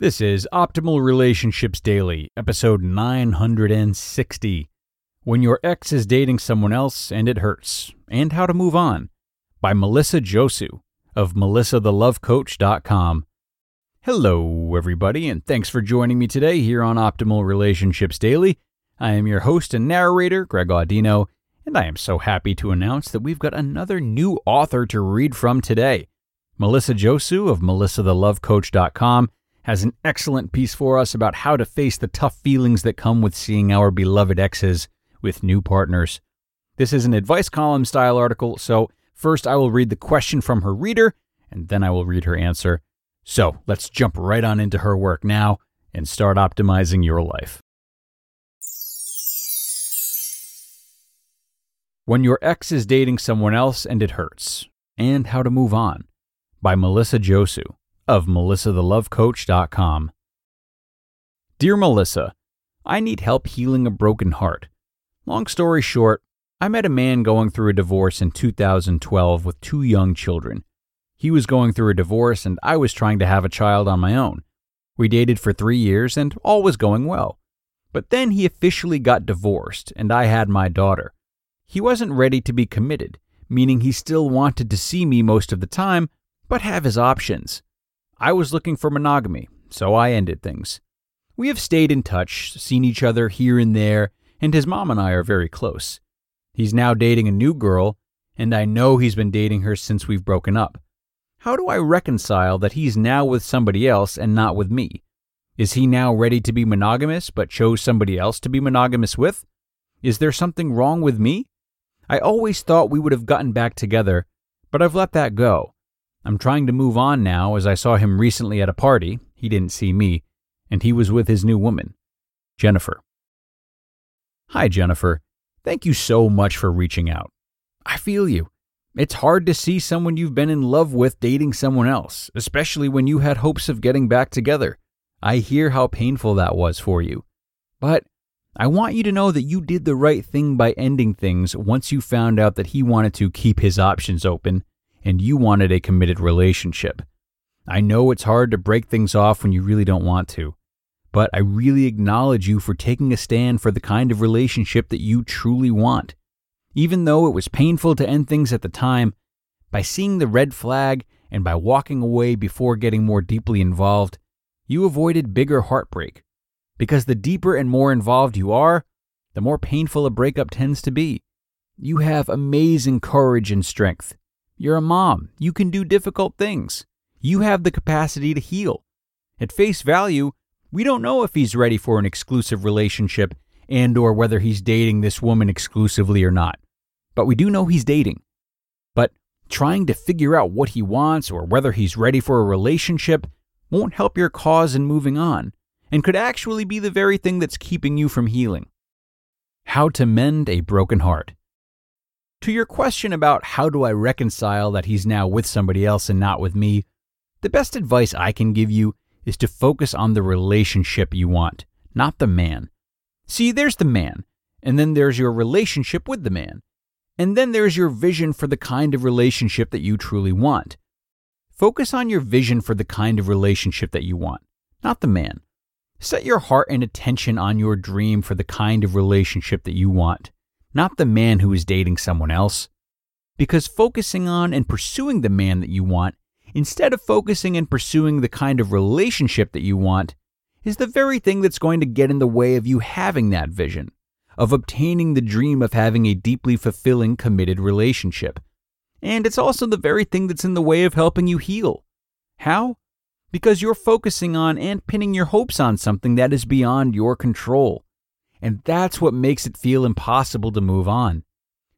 This is Optimal Relationships Daily, episode 960. When your ex is dating someone else and it hurts, and how to move on, by Melissa Josue of melissathelovecoach.com. Hello, everybody, and thanks for joining me today here on Optimal Relationships Daily. I am your host and narrator, Greg Audino, and I am so happy to announce that we've got another new author to read from today. Melissa Josue of melissathelovecoach.com has an excellent piece for us about how to face the tough feelings that come with seeing our beloved exes with new partners. This is an advice column style article, so first I will read the question from her reader, and then I will read her answer. So let's jump right on into her work now and start optimizing your life. When your ex is dating someone else and it hurts, and how to move on, by Melissa Josue of melissathelovecoach.com. Dear Melissa, I need help healing a broken heart. Long story short, I met a man going through a divorce in 2012 with two young children. He was going through a divorce and I was trying to have a child on my own. We dated for three years and all was going well. But then he officially got divorced and I had my daughter. He wasn't ready to be committed, meaning he still wanted to see me most of the time, but have his options. I was looking for monogamy, so I ended things. We have stayed in touch, seen each other here and there, and his mom and I are very close. He's now dating a new girl, and I know he's been dating her since we've broken up. How do I reconcile that he's now with somebody else and not with me? Is he now ready to be monogamous but chose somebody else to be monogamous with? Is there something wrong with me? I always thought we would have gotten back together, but I've let that go. I'm trying to move on now as I saw him recently at a party. He didn't see me, and he was with his new woman, Jennifer. Hi, Jennifer. Thank you so much for reaching out. I feel you. It's hard to see someone you've been in love with dating someone else, especially when you had hopes of getting back together. I hear how painful that was for you. But I want you to know that you did the right thing by ending things once you found out that he wanted to keep his options open and you wanted a committed relationship. I know it's hard to break things off when you really don't want to, but I really acknowledge you for taking a stand for the kind of relationship that you truly want. Even though it was painful to end things at the time, by seeing the red flag and by walking away before getting more deeply involved, you avoided bigger heartbreak. Because the deeper and more involved you are, the more painful a breakup tends to be. You have amazing courage and strength. You're a mom. You can do difficult things. You have the capacity to heal. At face value, we don't know if he's ready for an exclusive relationship and or whether he's dating this woman exclusively or not. But we do know he's dating. But trying to figure out what he wants or whether he's ready for a relationship won't help your cause in moving on and could actually be the very thing that's keeping you from healing. How to mend a broken heart. To your question about how do I reconcile that he's now with somebody else and not with me, the best advice I can give you is to focus on the relationship you want, not the man. See, there's the man, and then there's your relationship with the man, and then there's your vision for the kind of relationship that you truly want. Focus on your vision for the kind of relationship that you want, not the man. Set your heart and attention on your dream for the kind of relationship that you want not the man who is dating someone else. Because focusing on and pursuing the man that you want, instead of focusing and pursuing the kind of relationship that you want, is the very thing that's going to get in the way of you having that vision, of obtaining the dream of having a deeply fulfilling, committed relationship. And it's also the very thing that's in the way of helping you heal. How? Because you're focusing on and pinning your hopes on something that is beyond your control. And that's what makes it feel impossible to move on.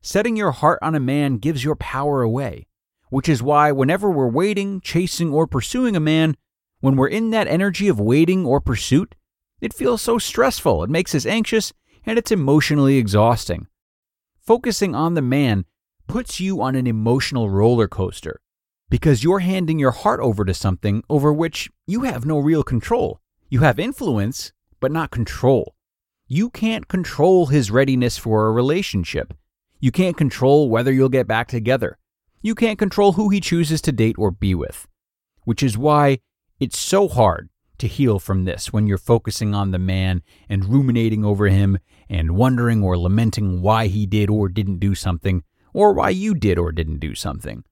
Setting your heart on a man gives your power away, which is why whenever we're waiting, chasing, or pursuing a man, when we're in that energy of waiting or pursuit, it feels so stressful, it makes us anxious, and it's emotionally exhausting. Focusing on the man puts you on an emotional roller coaster because you're handing your heart over to something over which you have no real control. You have influence, but not control. You can't control his readiness for a relationship. You can't control whether you'll get back together. You can't control who he chooses to date or be with. Which is why it's so hard to heal from this when you're focusing on the man and ruminating over him and wondering or lamenting why he did or didn't do something, or why you did or didn't do something.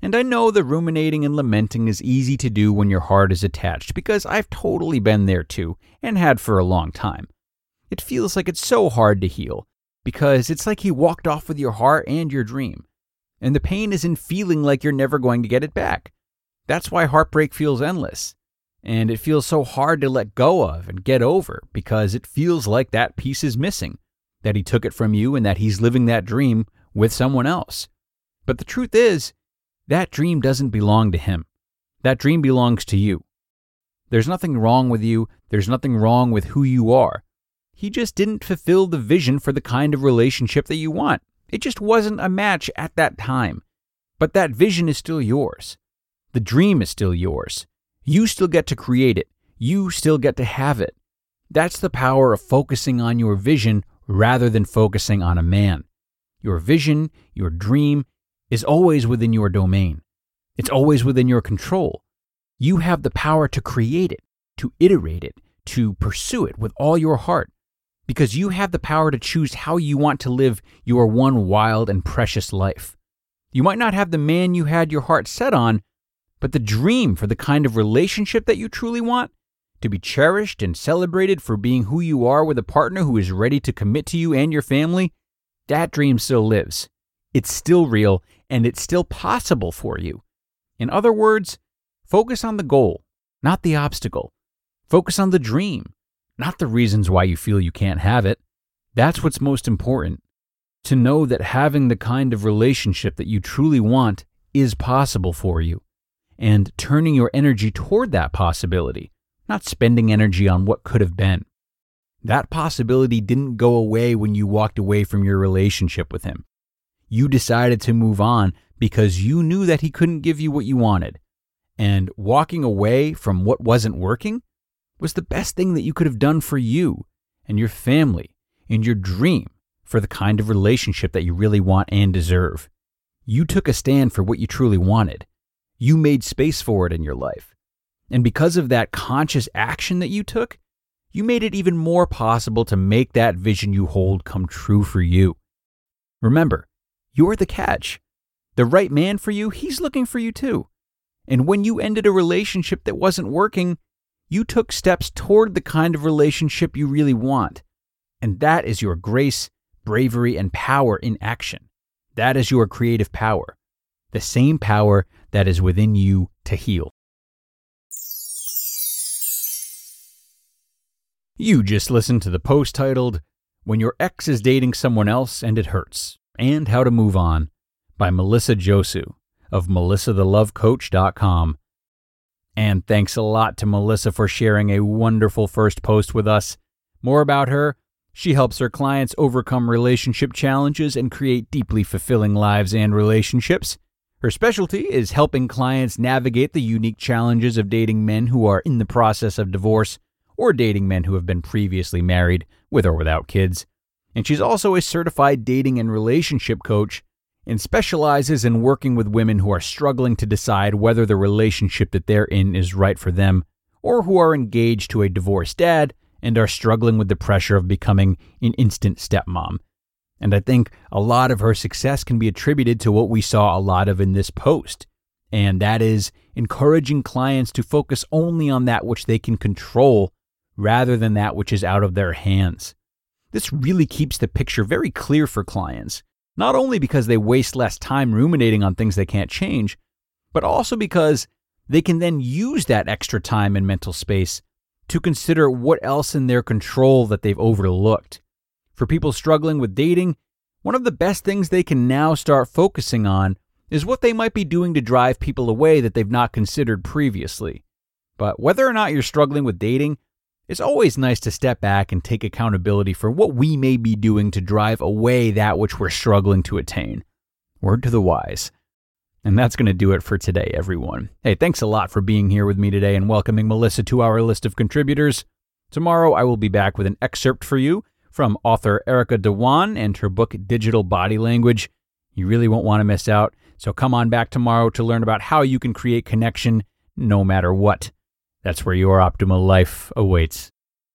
And I know the ruminating and lamenting is easy to do when your heart is attached because I've totally been there too and had for a long time. It feels like it's so hard to heal because it's like he walked off with your heart and your dream. And the pain is in feeling like you're never going to get it back. That's why heartbreak feels endless. And it feels so hard to let go of and get over because it feels like that piece is missing, that he took it from you and that he's living that dream with someone else. But the truth is, that dream doesn't belong to him. That dream belongs to you. There's nothing wrong with you, there's nothing wrong with who you are. He just didn't fulfill the vision for the kind of relationship that you want. It just wasn't a match at that time. But that vision is still yours. The dream is still yours. You still get to create it. You still get to have it. That's the power of focusing on your vision rather than focusing on a man. Your vision, your dream, is always within your domain. It's always within your control. You have the power to create it, to iterate it, to pursue it with all your heart, because you have the power to choose how you want to live your one wild and precious life. You might not have the man you had your heart set on, but the dream for the kind of relationship that you truly want, to be cherished and celebrated for being who you are with a partner who is ready to commit to you and your family, that dream still lives. It's still real and it's still possible for you. In other words, focus on the goal, not the obstacle. Focus on the dream, not the reasons why you feel you can't have it. That's what's most important. To know that having the kind of relationship that you truly want is possible for you, and turning your energy toward that possibility, not spending energy on what could have been. That possibility didn't go away when you walked away from your relationship with him. You decided to move on because you knew that he couldn't give you what you wanted. And walking away from what wasn't working was the best thing that you could have done for you and your family and your dream for the kind of relationship that you really want and deserve. You took a stand for what you truly wanted. You made space for it in your life. And because of that conscious action that you took, you made it even more possible to make that vision you hold come true for you. Remember, you're the catch. The right man for you, he's looking for you too. And when you ended a relationship that wasn't working, you took steps toward the kind of relationship you really want. And that is your grace, bravery, and power in action. That is your creative power, the same power that is within you to heal. You just listened to the post titled, When Your Ex is Dating Someone Else and It Hurts, and How to Move On by Melissa Josue of melissathelovecoach.com. And thanks a lot to Melissa for sharing a wonderful first post with us. More about her she helps her clients overcome relationship challenges and create deeply fulfilling lives and relationships. Her specialty is helping clients navigate the unique challenges of dating men who are in the process of divorce or dating men who have been previously married, with or without kids. And she's also a certified dating and relationship coach and specializes in working with women who are struggling to decide whether the relationship that they're in is right for them, or who are engaged to a divorced dad and are struggling with the pressure of becoming an instant stepmom. And I think a lot of her success can be attributed to what we saw a lot of in this post, and that is encouraging clients to focus only on that which they can control rather than that which is out of their hands. This really keeps the picture very clear for clients, not only because they waste less time ruminating on things they can't change, but also because they can then use that extra time and mental space to consider what else in their control that they've overlooked. For people struggling with dating, one of the best things they can now start focusing on is what they might be doing to drive people away that they've not considered previously. But whether or not you're struggling with dating, it's always nice to step back and take accountability for what we may be doing to drive away that which we're struggling to attain. Word to the wise. And that's going to do it for today, everyone. Hey, thanks a lot for being here with me today and welcoming Melissa to our list of contributors. Tomorrow, I will be back with an excerpt for you from author Erica Dhawan and her book Digital Body Language. You really won't want to miss out. So come on back tomorrow to learn about how you can create connection no matter what. That's where your optimal life awaits.